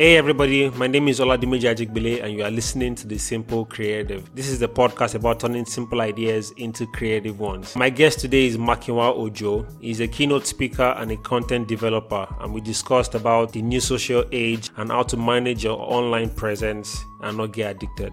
Hey everybody, my name is Oladimeji Ajigbele and you are listening to The Simple Creative. This is the podcast about turning simple ideas into creative ones. My guest today is Makinwa Ojo. He's a keynote speaker and a content developer and we discussed about the new social age and how to manage your online presence and not get addicted.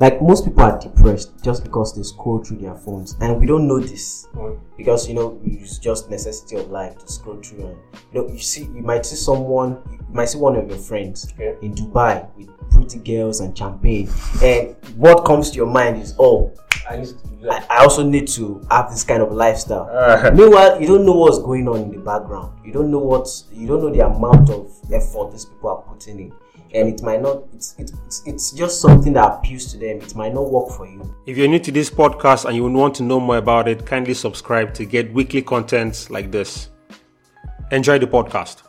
Like most people are depressed just because they scroll through their phones, and we don't know this because you know it's just necessity of life to scroll through. And you know, you see, you might see someone, you might see one of your friends Yeah. in Dubai with pretty girls and champagne, and what comes to your mind is, oh, I used to do I, I also need to have this kind of lifestyle. Uh, Meanwhile, you don't know what's going on in the background. You don't know what you don't know the amount of effort these people are putting in, and it might not. It's it's it's, it's just something that appeals to them. It might not work for you. If you're new to this podcast and you want to know more about it, kindly subscribe to get weekly contents like this. Enjoy the podcast.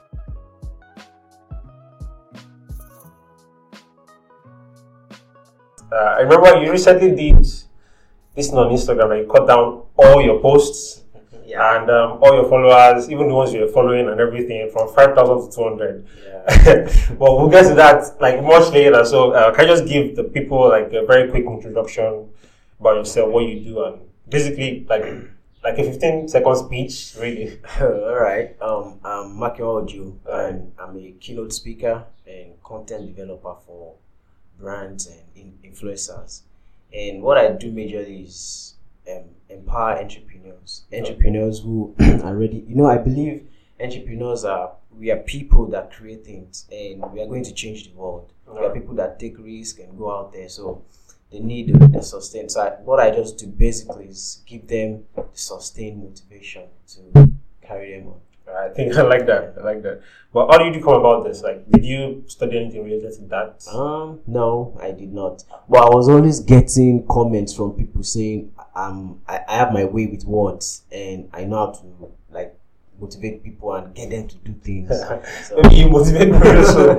Uh, I remember you recently did this thing on Instagram, like you cut down all your posts Yeah. and um, all your followers, even the ones you're following and everything, from 5,000 to 200. well, we'll get to that like much later. So, uh, can I just give the people like a very quick introduction about yourself, what you do, and basically like like a 15 second speech, really? All right. Um, I'm Makinwa Ojo, and I'm a keynote speaker and content developer for brands and in- influencers. And what I do majorly is um, empower entrepreneurs. Entrepreneurs who are ready. You know, I believe entrepreneurs are we are people that create things, and we are going to change the world. We are people that take risks and go out there. So they need the sustain. So I, what I just do basically is give them the sustained motivation to carry them on. I think I like that. I like that. But how did you come about this? Like, did you study anything related to that? Um, no, I did not. But I was always getting comments from people saying, um, I, I have my way with words and I know how to like motivate people and get them to do things. So, Maybe you motivate me also.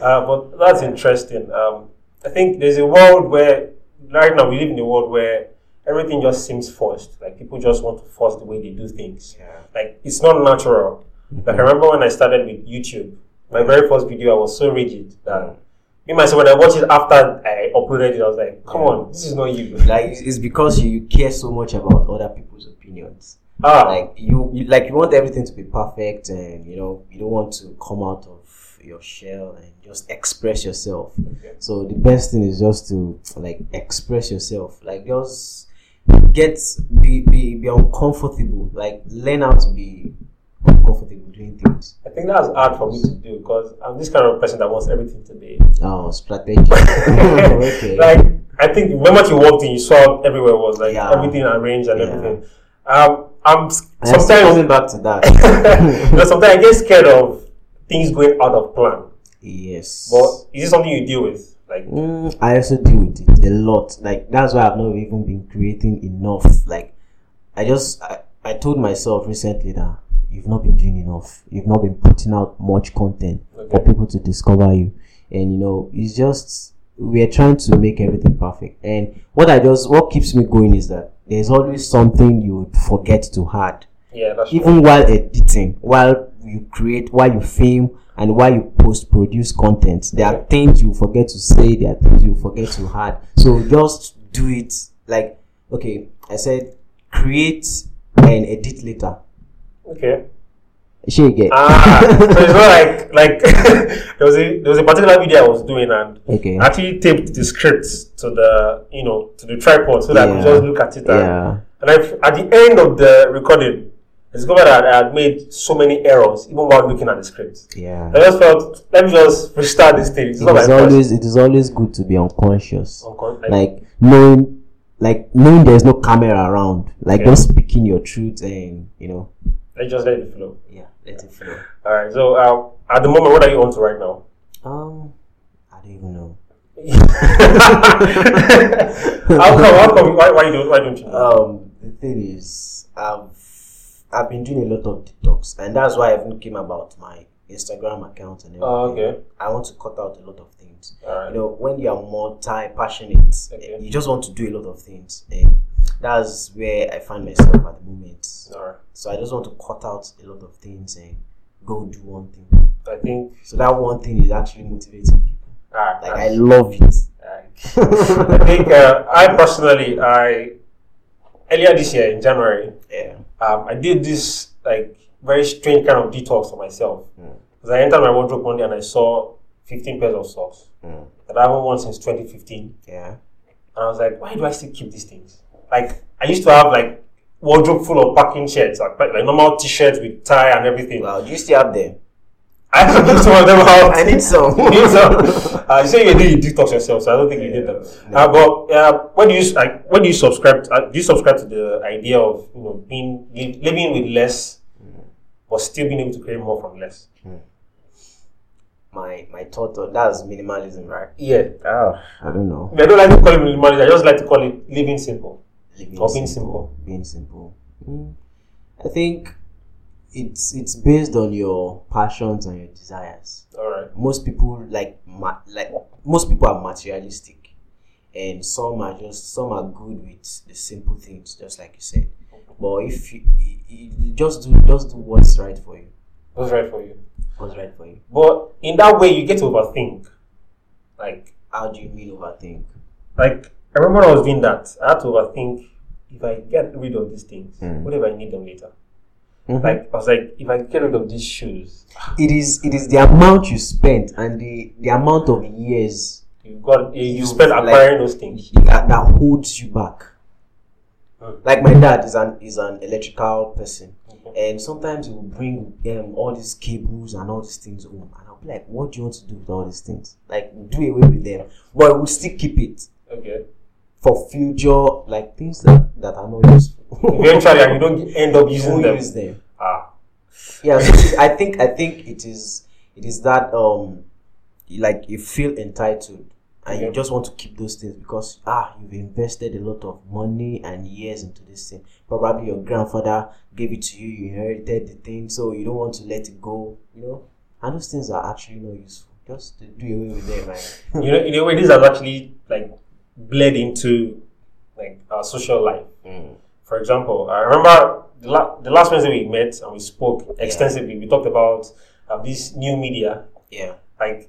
uh, but that's interesting. Um, I think there's a world where right now we live in a world where everything just seems forced. Like people just want to force the way they do things. yeah. Like it's not natural. Like I remember when I started with YouTube, my very first video I was so rigid that me myself when I watched it after I uploaded it, I was like, come on, this is not you. Like it's because you, you care so much about other people's opinions. ah, Like you, you like you want everything to be perfect and you know you don't want to come out of your shell and just express yourself. okay. So the best thing is just to like express yourself. Like just get be be, be uncomfortable. Like learn how to be uncomfortable doing things. I think that's hard for me to do because I'm this kind of person that wants everything to be Oh, strategy. okay. like I think the moment you walked in, you saw everywhere was like Yeah. everything arranged and Yeah. everything. Um, I'm s- And I'm sometimes coming back to that. know, sometimes I get scared of things going out of plan. yes. But is this something you deal with? Like, Mm, I also deal with it a lot. Like that's why I've not even been creating enough. Like I just I, I told myself recently that you've not been doing enough. You've not been putting out much content for people to discover you. And you know, it's just we're trying to make everything perfect. And what I just what keeps me going is that there's always something you would forget to add yeah, that's true. even while editing, while you create, while you film, and while you post produce content, there are things you forget to say, there are things you forget to add. So just do it like okay, I said create and edit later. okay. She get Ah, so it's not like like there was a there was a particular video I was doing and okay. I actually taped the script to the you know to the tripod so that I could just look at it and, Yeah. and I, at the end of the recording I discovered that I had made so many errors even while looking at the script. Yeah. I just felt let me just restart this thing. It's It not is first. always it is always good to be unconscious. Uncon- like, knowing like knowing there's no camera around. Like Yeah. just speaking your truth and you know let's just let it flow. yeah, let it flow. All right. So uh, at the moment, what are you on to right now? Um I don't even know. how come? How come? Why? Why don't? Why don't you? Know? Um, the thing is, I've I've been doing a lot of detox, and that's why I even came about my Instagram account and everything. Oh, okay. I want to cut out a lot of things. All right. You know, when you are multi passionate, Okay. you just want to do a lot of things, and that's where I find myself at the moment. All right. So I just want to cut out a lot of things and go do one thing. I think So that one thing is actually motivating people. ah, Like I love it. I think uh, I personally, I earlier this year in January, Yeah. um, I did this like very strange kind of detox for myself. Mm. Because I entered my wardrobe one day and I saw 15 pairs of socks Mm. that I haven't worn since 2015. Yeah. And I was like, why do I still keep these things? Like, I used to have like wardrobe full of packing shirts, like, like normal t-shirts with tie and everything. Wow. Do you still have them? I give some of them out. I need some. You need some. Uh, you say you did you detox yourself, so I don't think you did that. No. Uh, but uh, when do you like when do you subscribe? To, uh, do you subscribe to the idea of you know being living with less, but still being able to create more from less? my my thought on that's minimalism, right? Yeah, Oh, I don't know. I don't like to call it minimalism. I just like to call it living simple. Living Or being simple. Being simple. Mm. I think it's it's based on your passions and your desires. All right. Most people like ma- like most people are materialistic, and some are just some are good with the simple things, just like you said. But if you, you, you just do just do what's right for you, What's right for you? what's right for you. But in that way, you get to overthink. Like, How do you mean overthink? like I remember I was doing that. I had to overthink. If I get rid of these things, Mm. what if I need them later? Mhm. Like I was like, if I get rid of these shoes, it is it is the amount you spent and the the amount of years you've got you, you You, like- acquiring those things. that, that holds you back. Mm. Like my dad is an is an electrical person, Okay. and sometimes he will bring um, all these cables and all these things home, and I'll be like, "What do you want to do with all these things? Like, do away with them, but we'll still keep it Okay. For future like things that that are not useful. Eventually, and you don't end up using Who them. use them? Ah, yeah so i think i think it is it is that um like you feel entitled and you just want to keep those things because ah you've invested a lot of money and years into this thing probably your grandfather gave it to you you inherited the thing so you don't want to let it go you know and those things are actually not useful just do away with them right you know, in a way, this has actually like bled into like our social life. Mm. For example, I remember the, la- the last Wednesday we met and we spoke extensively. We talked about uh, this new media. yeah Like,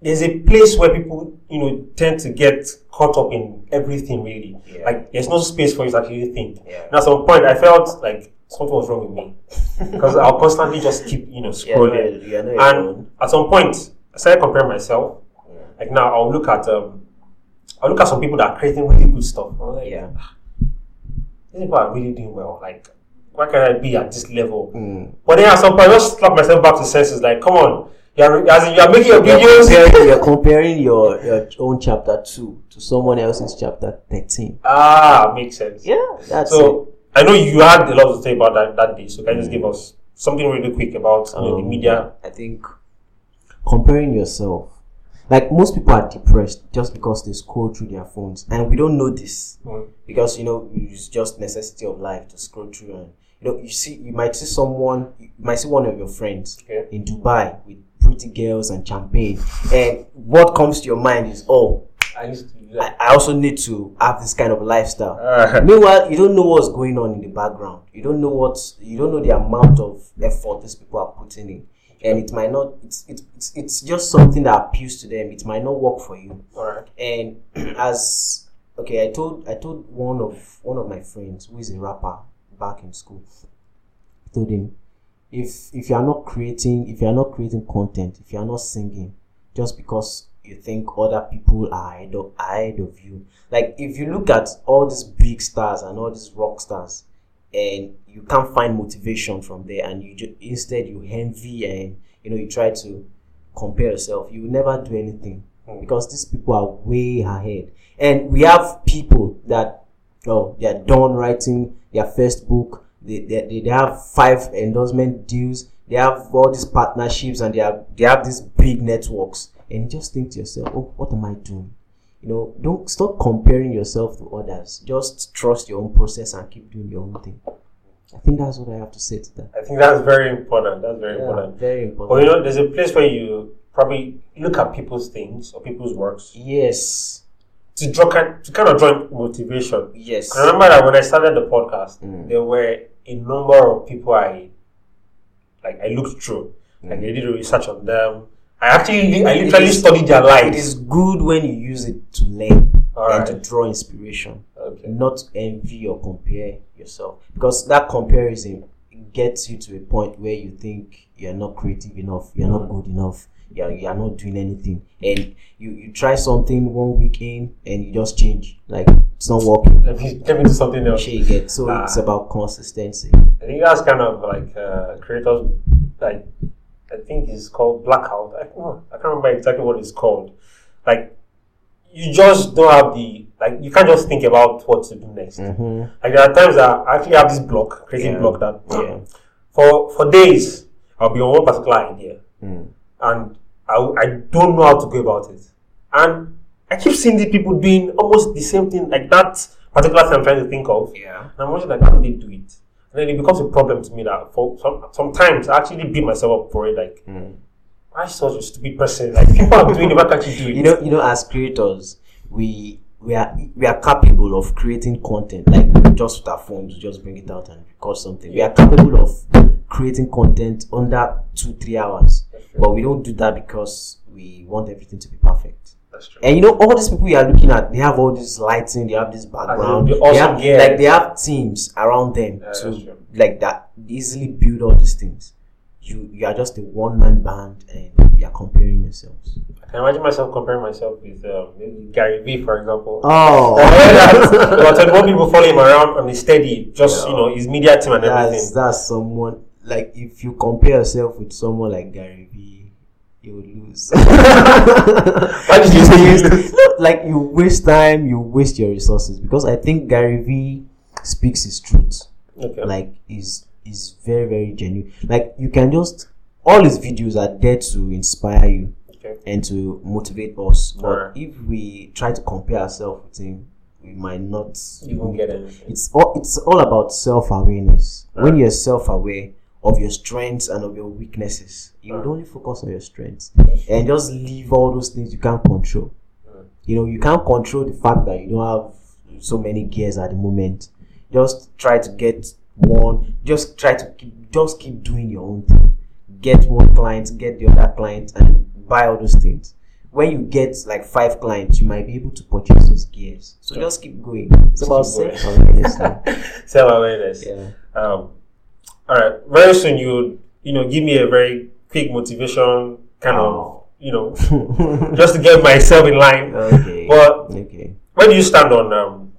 there's a place where people, you know, tend to get caught up in everything. Really, Yeah. like there's no space for you to actually think. yeah And at some point, I felt like something was wrong with me because I'll constantly just keep, you know, yeah, scrolling. no, you're And at some point, I started comparing myself. Yeah. Like now, I'll look at um, I'll look at some people that are creating really good stuff. I'm like, yeah these people are really doing well. Like, why can't I be at this level? Mm. But then at some point, I just slap myself back to senses. Like, come on, you're as in, you're making your You're videos. comparing, you're comparing your, your own chapter 2 to someone else's chapter 13. Ah, makes sense. Yeah, that's So I know you had a lot to say about that that day. So can you just give us something really quick about you know, the Um, media? I think comparing yourself, like most people are depressed just because they scroll through their phones, and we don't know this Mm. because you know it's just necessity of life to scroll through and you know you see you might see someone you might see one of your friends Okay. in Dubai with pretty girls and champagne, and what comes to your mind is oh I used to do I, that. I also need to have this kind of lifestyle. Ah, Meanwhile, you don't know what's going on in the background. You don't know what you don't know the amount of effort these people are putting in, and it might not. It's it's it's, it's just something that appeals to them. It might not work for you. all right. And as okay, I told I told one of one of my friends who is a rapper back in school. I told him if if you are not creating if you are not creating content if you are not singing just because you think other people are ahead of, ahead of you like if you look at all these big stars and all these rock stars and you can't find motivation from there and you ju- instead you envy and you know you try to compare yourself you will never do anything Mm. because these people are way ahead. And we have people that oh they're done writing their first book they, they, they have five endorsement deals they have all these partnerships and they have they have these big networks. And just think to yourself oh what am i doing you know don't stop comparing yourself to others just trust your own process and keep doing your own thing i think that's what i have to say to that I think that's very important. That's very yeah, important. very important But you know, there's a place where you probably look at people's things or people's works yes to draw kind to kind of draw motivation. yes I remember that when I started the podcast, Mm. there were a number of people I like I looked through. Like i did research on them. I actually, I literally It is- studied their life. It is good when you use it to learn Alright. and to draw inspiration, Okay. not envy or compare yourself. Because that comparison gets you to a point where you think you're not creative enough, you're not good enough, you're, you're not doing anything. And you, you try something one week in and you just change. Like it's not working. Let me, let me do something else. You get. So Ah. it's about consistency. I think that's kind of like uh, creators, like I think it's called blackout. I, no, I can't remember exactly what it's called. Like you just don't have the like you can't just think about what to do next. Mm-hmm. Like there are times that I actually have this block, creative Yeah. block that Yeah. for for days I'll be on one particular idea Mm. and I, I don't know how to go about it. And I keep seeing the people doing almost the same thing, like that particular thing I'm trying to think of. Yeah. And I'm always like, how do they do it? And then it becomes a problem to me that for some sometimes I actually beat myself up for it. Like, Mm. I'm such a stupid person. Like, people are doing it, why can't you do it? you know you know as creators we we are we are capable of creating content like just with our phones just bring it out and record something we are capable of creating content under two three hours but we don't do that because we want everything to be perfect That's true. and you know all these people you are looking at they have all this lighting they have this background the they have, gear. like they have teams around them Yeah, to like that easily build all these things you you are just a one man band and you are comparing yourselves I can imagine myself comparing myself with um, Gary Vee, for example. oh About 21 people follow him around on his steady, just, you know, his media team and that's everything. that's someone like if you compare yourself with someone like Gary Vee, you would lose. Why did you say you lose? Like you waste time, you waste your resources because I think Gary Vee speaks his truth. Okay. Like is is very very genuine. Like you can just all his videos are there to inspire you okay. and to motivate us. But Alright. if we try to compare ourselves with him, we might not You won't get anything. it's all it's all about self awareness. When you're self aware of your strengths and of your weaknesses, you would only focus on your strengths and just leave all those things you can't control. You know, you can't control the fact that you don't have so many gears at the moment. Just try to get one. Just try to keep, just keep doing your own thing. Get one client, get the other client, and buy all those things. When you get like five clients, you might be able to purchase those gears. So just keep going. It's about Just keep self awareness. Self awareness. yeah. Um, all right. Very soon, you you know give me a very quick motivation kind of Oh. you know just to get myself in line. okay. But okay. where do you stand on um,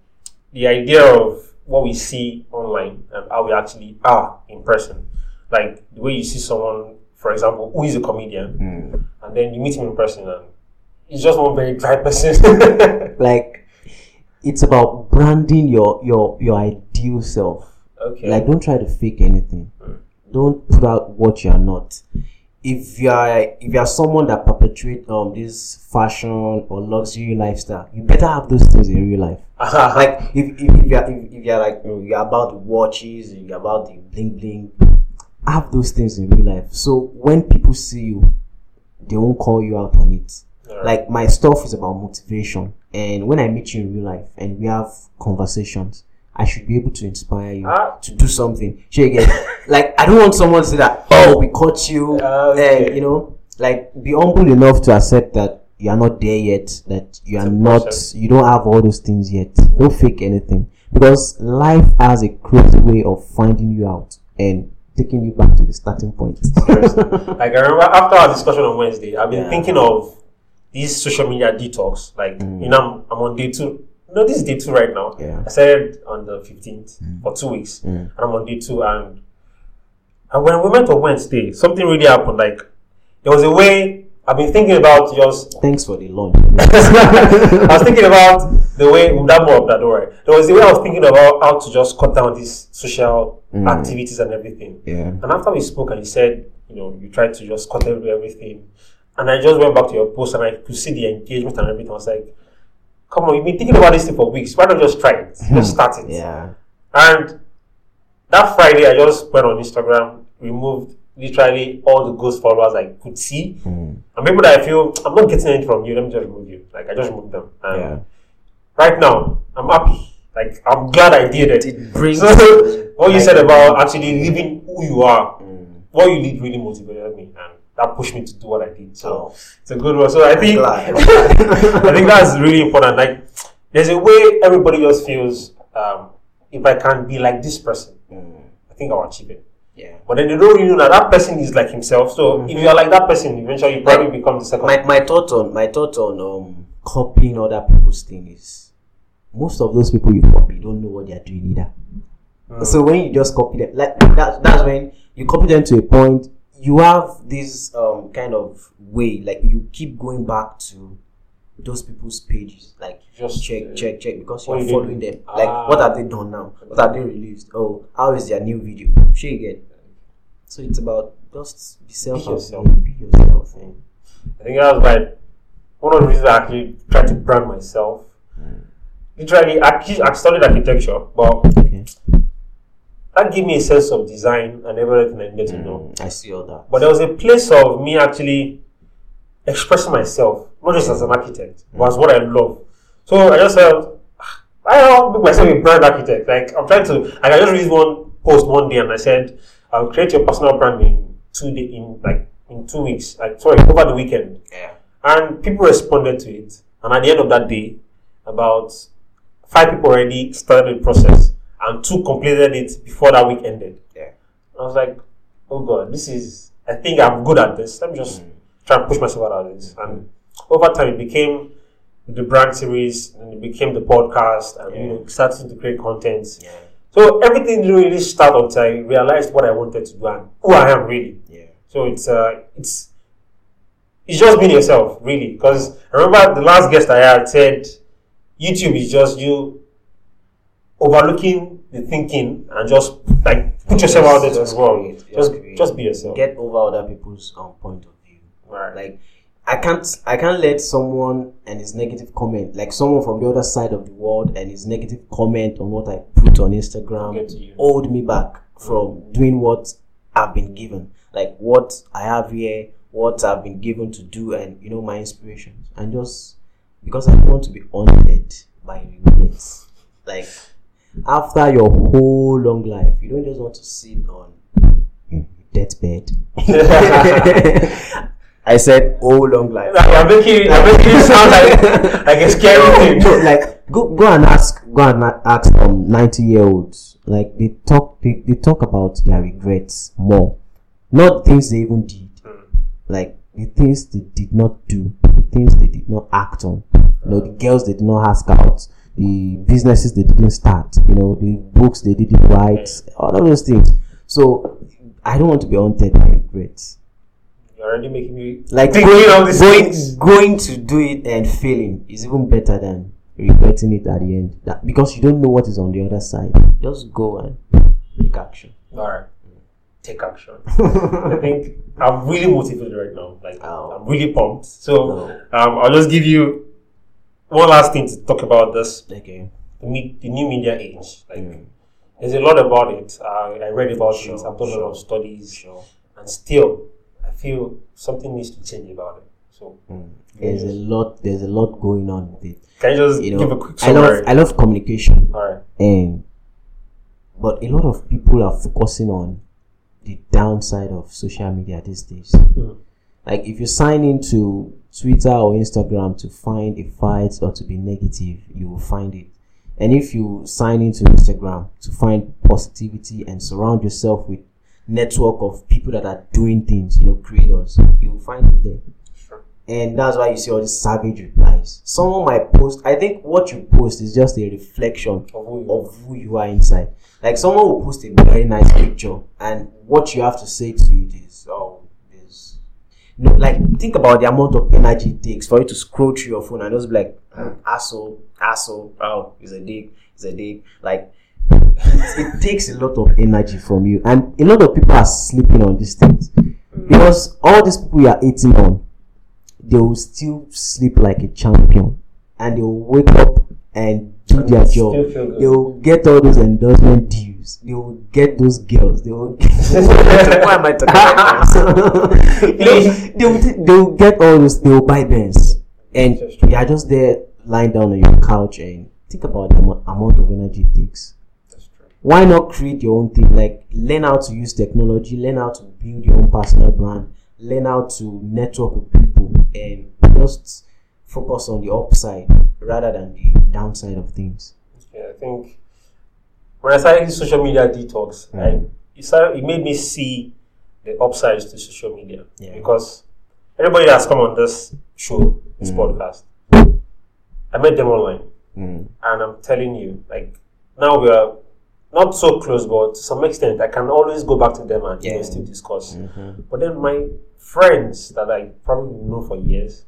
the idea of what we see online and how we actually are in person? Like the way you see someone, for example, who is a comedian, Mm. and then you meet him in person and he's just one very dry person. Like it's about branding your your your ideal self. Okay. Like don't try to fake anything. Mm. Don't put out what you are not. If you are if you are someone that perpetuate um this fashion or luxury lifestyle, you better have those things in real life. like if, if, if you're if, if you're like you know, you're about watches, you're about the bling bling, have those things in real life. So when people see you, they won't call you out on it. Like my stuff is about motivation, and when I meet you in real life and we have conversations, I should be able to inspire you Ah. to do something. You get like I don't want someone to say that oh we caught you, Ah, okay. and you know like be humble enough to accept that you are not there yet, that you are not, you don't have all those things yet. Don't fake anything because life has a crazy way of finding you out and taking you back to the starting point. Like I remember after our discussion on Wednesday, I've been Yeah. thinking of these social media detox. Like you know, I'm, I'm on day two. No, this is day two right now. Mm. Yeah. I started on the 15th for two weeks, Mm. and I'm on day two. And and when we went on Wednesday, something really happened. Like there was a way I've been thinking about just Thanks for the launch. I was thinking about the way we'll more of that, don't worry. There was the way I was thinking about how to just cut down these social Mm. activities and everything. yeah. And after we spoke and you said, you know, you tried to just cut every- everything. And I just went back to your post and I could see the engagement and everything. I was like, come on, you've been thinking about this thing for weeks. Why not just try it? Just start it. Yeah. And that Friday, I just went on Instagram, removed literally all the ghost followers I could see. Mm. And people that I feel, I'm not getting anything from you, let me just remove you. Like, I just removed them. And Yeah. right now, I'm happy. Like, I'm glad I did it. It brings. So, what you said about actually living who you are Mm. what you did really motivated me, and that pushed me to do what I did. So Oh. it's a good one. So I think. I think that's really important. Like, there's a way everybody just feels. Um, if I can't be like this person, Mm, I think I'll achieve it. yeah. But then they don't really know that that person is like himself. So if you are like that person, eventually you probably become the second. My my thought on my thought on um copying other people's thing is most of those people you copy don't know what they are doing either. So when you just copy them, like that, that's when you copy them to a point. You have this um kind of way, like you keep going back to those people's pages, like Just, check, uh, check, check, because you're following them. Like, Ah. what have they done now? What have they released? Oh, how is their new video? You get. So it's about just be self, yourself. Be yourself. eh. I think that's why one of the reasons I actually try to brand myself. Literally, I, I studied architecture, but. That gave me a sense of design and everything I needed to know. I see all that. But there was a place of me actually expressing myself, not just as an architect, but as what I love. So I just felt, "Ah, I don't make myself a brand architect. Like I'm trying to, I just read one post one day and I said, I'll create your personal brand in two day, in like in two weeks, like sorry, over the weekend. Yeah. And people responded to it. And at the end of that day, about five people already started the process, and two completed it before that week ended. Yeah. I was like, oh god, this is. I think I'm good at this. Let me just try and push myself out of this. And over time, it became the brand series, and it became the podcast, and you know, starting to create content. Yeah. So everything didn't really start until I realized what I wanted to do and who I am really. Yeah. So it's uh, it's it's just being yourself, really. Because I remember the last guest I had said, YouTube is just you overlooking the thinking and just like put yourself out there to the world. Just create. just be yourself. Get over other people's um, point of view. right. Like I can't I can't let someone and his negative comment, like someone from the other side of the world and his negative comment on what I put on Instagram Get to you. hold me back from doing what I've been given. Like what I have here, what I've been given to do and you know my inspirations. And just because I want to be haunted by regrets. Like after your whole long life, you don't just want to sit on your deathbed. I said whole long life. I'm making I'm making it sound like like a scary thing. No, like go go and ask go and ask um ninety year olds. Like they talk they, they talk about their regrets more. Not things they even did. Like the things they did not do, the things they did not act on. You know, the girls they did not ask out, the businesses they didn't start, you know, the books they didn't write, all of those things. So I don't want to be haunted by regrets. You're already making me Like going, all these going, things. going to do it and failing is even better than regretting it at the end. That, because you don't know what is on the other side. Just go and take action. All right. Take action. I think I'm really motivated right now. Like Oh. I'm really pumped. So Oh. um, I'll just give you one last thing to talk about this Okay. the, me- the new media age. Like Mm. there's a lot about it. Uh, I read about Sure, it. I've done a lot of studies, Sure. and still I feel something needs to change about it. So Mm. There's a lot. There's a lot going on with it. can you just You know, give a quick I love. I love communication, All right. and but a lot of people are focusing on the downside of social media these days. Mm. Like if you sign into Twitter or Instagram to find a fight or to be negative, you will find it. And if you sign into Instagram to find positivity and surround yourself with network of people that are doing things, you know, creators, you will find it there. Sure. And that's why you see all these savage replies. Someone might post, I think what you post is just a reflection Of who you are. of who you are inside. Like someone will post a very nice picture, and what you have to say to it is like think about the amount of energy it takes for you to scroll through your phone and just be like, "Mm, asshole, asshole, oh, it's a dick, it's a dick. Like it takes a lot of energy from you, and a lot of people are sleeping on these things because all these people you are eating on, they will still sleep like a champion, and they will wake up and do And their job. They will get all those endorsement deals. They will get those girls. They will. Why am I talking about this? they, will, they, will, they will get all those. They will buy Benz, and you are just there lying down on your couch and think about the amount of energy it takes. Why not create your own thing? Like learn how to use technology, learn how to build your own personal brand, learn how to network with people, and just focus on the upside rather than the downside of things. Yeah, I think when I started this social media detox, Mm. I, it, started, it made me see the upsides to social media Yeah. because everybody that's come on this show, this Mm. podcast, I met them online, Mm. and I'm telling you, like now we are not so close, but to some extent, I can always go back to them and you know, Yeah. still discuss. Mhm. But then my friends that I probably know for years,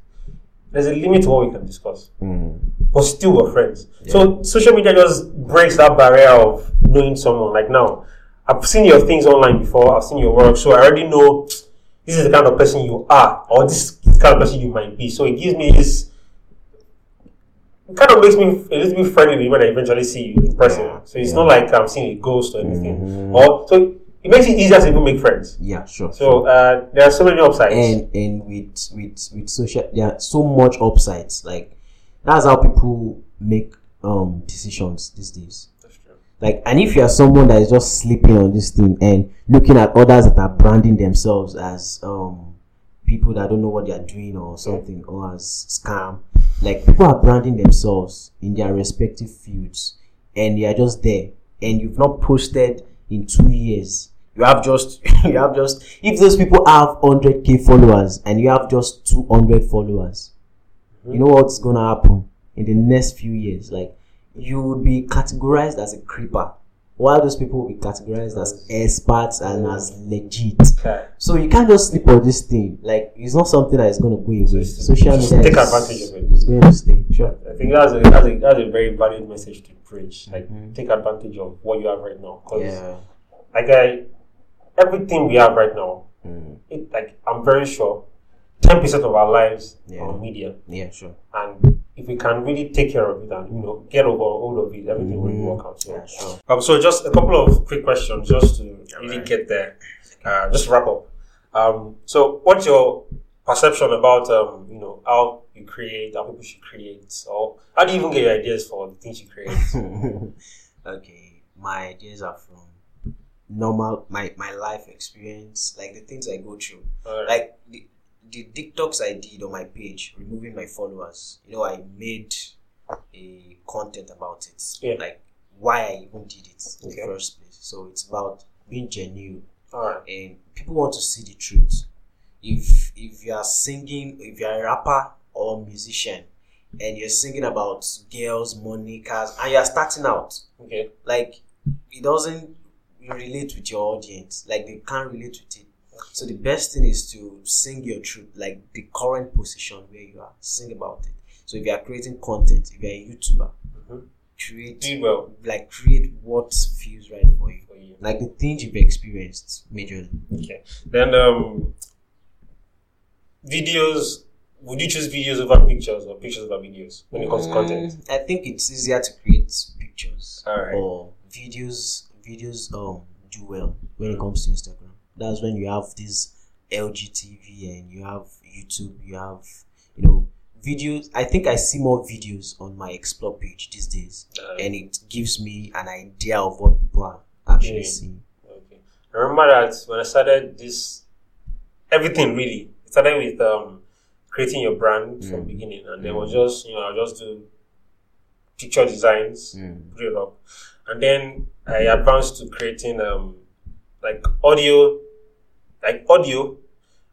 there's a limit to what we can discuss Mm. but still we're friends. So social media just breaks that barrier of knowing someone. Like now, I've seen your things online before, I've seen your work, so I already know this is the kind of person you are, or this is the kind of person you might be. So it gives me this. It kind of makes me a little bit friendly when I eventually see you in person. So it's Yeah. not like I'm seeing a ghost or anything. Mhm. Or so it makes it easier to even make friends. Yeah, sure. So uh, there are so many upsides. and and with with with social there are so much upsides like that's how people make um decisions these days That's true. like and if you are someone that is just sleeping on this thing and looking at others that are branding themselves as um people that don't know what they are doing or something or as scam like people are branding themselves in their respective fields and they are just there and you've not posted in two years you have just you have just if those people have 100k followers and you have just 200 followers you know what's gonna happen in the next few years like you would be categorized as a creeper while those people will be categorized as experts and as legit Okay. so you can't just sleep on this thing like it's not something that is going to go away social media take is, advantage of it. it. is going to stay sure I think that's a, that's a that's a very valid message to preach. Like Mhm. take advantage of what you have right now. Because yeah like I, everything we have right now, Mm. it like I'm very sure, ten percent of our lives Yeah. are on media, yeah sure and if we can really take care of it and you know get over all of it, everything will Mhm. work out. So, yeah sure um, so just a couple of quick questions just to really Alright. get there. Uh, just wrap up. Um, so what's your perception about um, you know how you create, how people should create, or how do you even get your ideas for the things you create? okay my ideas are from normal my my life experience like the things i go through Alright. like the the TikToks I did on my page, removing my followers. You know, I made a content about it, Yeah. like why I even did it in Okay. the first place. So it's about being genuine, and people want to see the truth. If if you are singing, if you are a rapper or musician, and you're singing about girls, money, cars, and you are starting out, Okay. like it doesn't relate with your audience like they can't relate with it so the best thing is to sing your truth like the current position where you are sing about it so if you are creating content if you're a youtuber Mhm. create Do well like create what feels right for you for you. like the things you've experienced majorly Okay. Then um, videos. Would you choose videos over pictures or pictures over videos when it comes to content? Mm, i think it's easier to create pictures or videos videos um do well when it comes to instagram that's when you have this IGTV and you have youtube you have you know videos i think i see more videos on my explore page these days Uh, and it gives me an idea of what people are actually Yeah. seeing Okay. I remember that when I started this, everything really it started with um, creating your brand from Mm. beginning, and then was just you know I just do picture designs, Mm. put it up, and then I advanced to creating um like audio, like audio,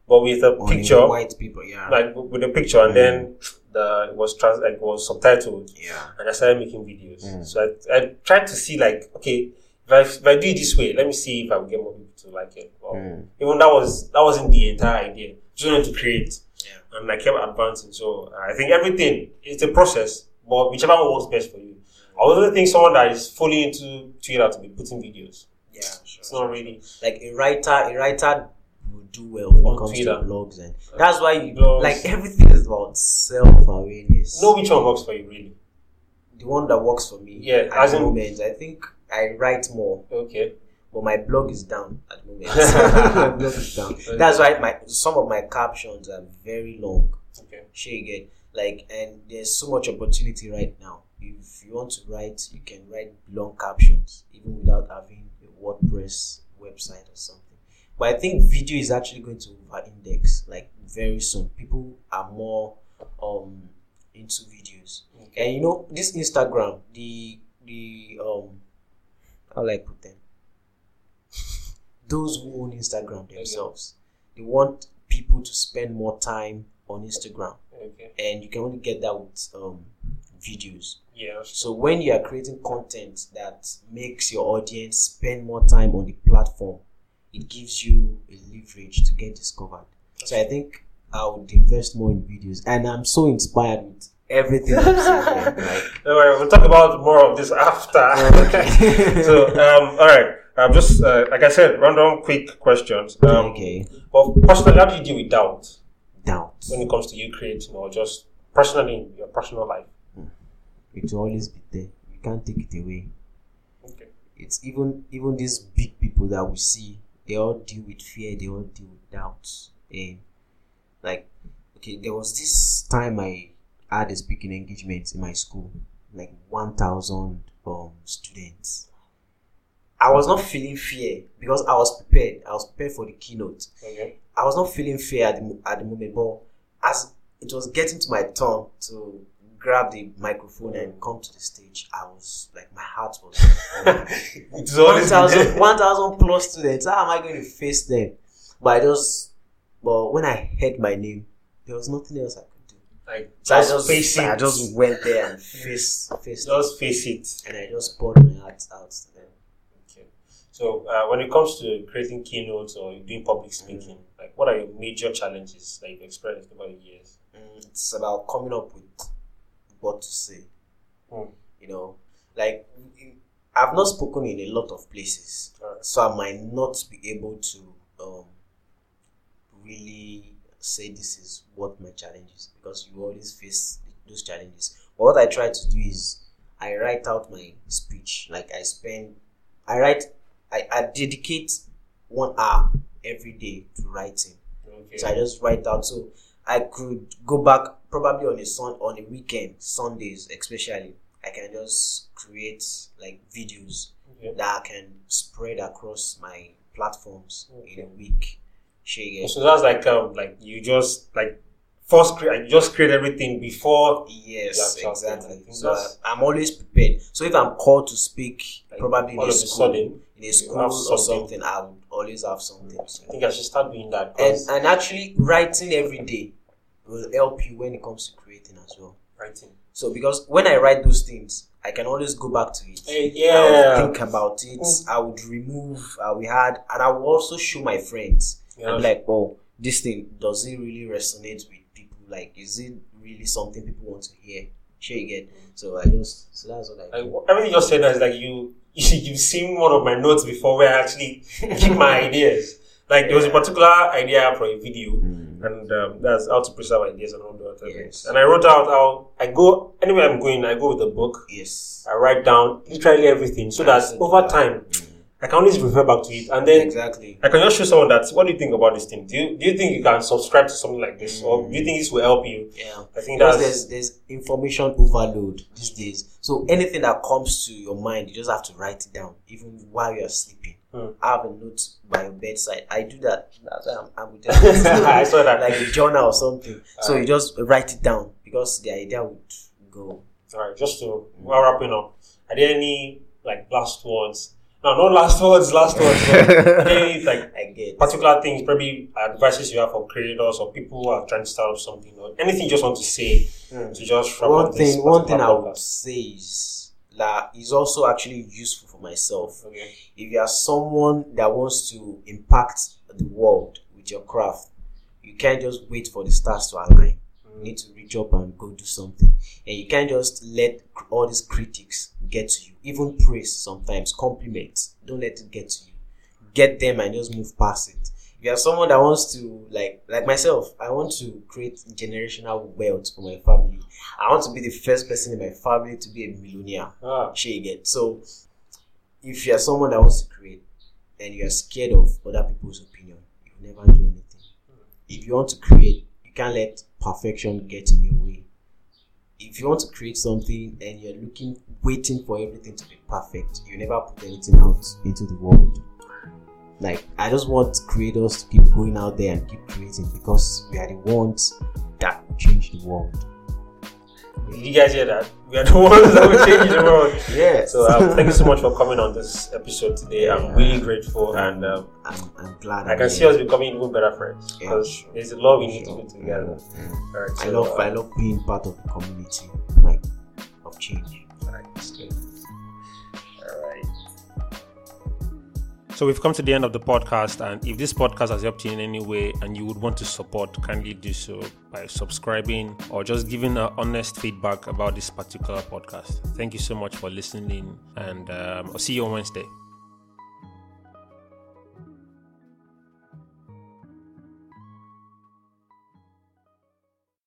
but with a picture, white people yeah like with a picture, and Mm. then the it was trans like was subtitled yeah and I started making videos. Mm. So I, I tried to see like, okay, if I, if I do it this way, let me see if I will get more people to like it. Or Mm. Even that was that wasn't the entire idea. Just wanted to create, Yeah. and I kept advancing. So I think everything it's a process, but whichever one works best for you. I also think someone that is fully into Twitter to be putting videos. yeah sure, It's not really like a writer a writer will do well when On it comes Twitter. to blogs and uh, that's why you Blogs. like everything is about self-awareness know which one works for you really. the one that works for me Yeah, at as the moment i think i write more Okay. but my blog is down at the moment my blog is down that's why my some of my captions are very long Okay. you get Like, and there's so much opportunity right now. If you want to write, you can write long captions even without having a WordPress website or something. But I think video is actually going to over index like very soon. People are more um into videos. And you know, this Instagram, the the um how will I put them? Those who own Instagram themselves, they want people to spend more time on Instagram. Okay. And you can only get that with um videos. Yeah. So when you are creating content that makes your audience spend more time on the platform, it gives you a leverage to get discovered. So I think I would invest more in videos, and I'm so inspired with everything I'm seeing. There. Like, worry, we'll talk about more of this after. Okay. so, um, all right. Um, just uh, like I said, random quick questions. Um, okay, But personally, how do you deal with doubt. When it comes to you creating or just personally in your personal life? It will always be there. You can't take it away. Okay. It's even even these big people that we see. They all deal with fear. They all deal with doubts. And like, okay, there was this time I had a speaking engagement in my school, like one thousand um students. I was not feeling fear because I was prepared. I was prepared for the keynote. Okay. I was not feeling fear at the, at the moment, but as it was getting to my turn to grab the microphone and come to the stage, I was like, my heart was. It's always been 1,000 there. 1,000 plus students. How am I going to face them? But I just, but when I heard my name, there was nothing else I could do. Like, So I just just, face it. I just went there and face, faced it. just face it. And I just poured my heart out to them. Okay. So, uh, when it comes to creating keynotes or doing public speaking, like, what are your major challenges that you've experienced over the years? Mm, it's about coming up with what to say. Hmm. You know, like I've not spoken in a lot of places, Alright. so I might not be able to um, really say this is what my challenge is because you always face those challenges. But what I try to do is I write out my speech. Like I spend, I write, I, I dedicate one hour every day to writing. Okay. So I just write out. So I could go back probably on a sun on a weekend, Sundays especially. I can just create like videos Okay. that I can spread across my platforms in a week. So that's like um like you just like first create you just create everything before Yes, exactly. So that's- I'm always prepared. So if I'm called to speak, like, probably in a of a school, sudden. in a school or something. something, I would always have something. to I think I should start doing that. and and actually writing every day will help you when it comes to creating as well. writing. So because when I write those things, I can always go back to it. Hey, yeah. think about it. Mm. I would remove. I would add, and I would also show my friends. Yeah. I'm like, oh, this thing does it really resonate with people? Like, is it really something people want to hear? Sure, you get. Mm. So I just so that's what I Like, everything you just said is like you you've seen one of my notes before where I actually keep my ideas. Like there was a particular idea for a video, Mm. and um, that's how to preserve ideas and all the other Yes. things. And I wrote out how I go anywhere I'm going. I go with a book. Yes. I write down literally everything so that over time Mm. I can always refer back to it, and then Exactly. I can just show someone that. What do you think about this thing? Do you do you think you can subscribe to something like this, or do you think this will help you? Yeah. I think Because that's there's there's information overload these days. So anything that comes to your mind, you just have to write it down, even while you're sleeping. Hmm. I have a note by your bedside. I do that. That's why I'm, I'm with I saw that. like a journal or something. So you just write it down because the idea would go. All right, just to while wrapping up, are there any like last words? No, not last words, last words. But any like particular things, probably advices you have for creators or people who are trying to start up something, or anything you just want to say hmm. to just wrap One up this thing, one thing I would podcast? say is that is also actually useful for myself. Okay. if you are someone that wants to impact the world with your craft, you can't just wait for the stars to align. You need to reach up and go do something. And you can't just let all these critics get to you. Even praise sometimes, compliments. Don't let it get to you. Get them and just move past it. If you are someone that wants to like like myself, I want to create generational wealth for my family. I want to be the first person in my family to be a millionaire Ah, get. So if you're someone that wants to create and you're scared of other people's opinion, you will never do anything. If you want to create, you can't let perfection get in your way. if you want to create something and you're looking, waiting for everything to be perfect, you never put anything out into the world. Like, I just want creators to keep going out there and keep creating because we are the ones that change the world. Did you guys hear that? We are the ones that will change the world. Yeah. So um, thank you so much for coming on this episode today. I'm really grateful, and um, I'm, I'm glad. I can see us becoming even better friends because sure. there's a lot we need to do together. All right, I so, love I love being part of the community, like of change. All right, So we've come to the end of the podcast, and if this podcast has helped you in any way and you would want to support, kindly do so by subscribing or just giving a honest feedback about this particular podcast. Thank you so much for listening, and um, I'll see you on Wednesday.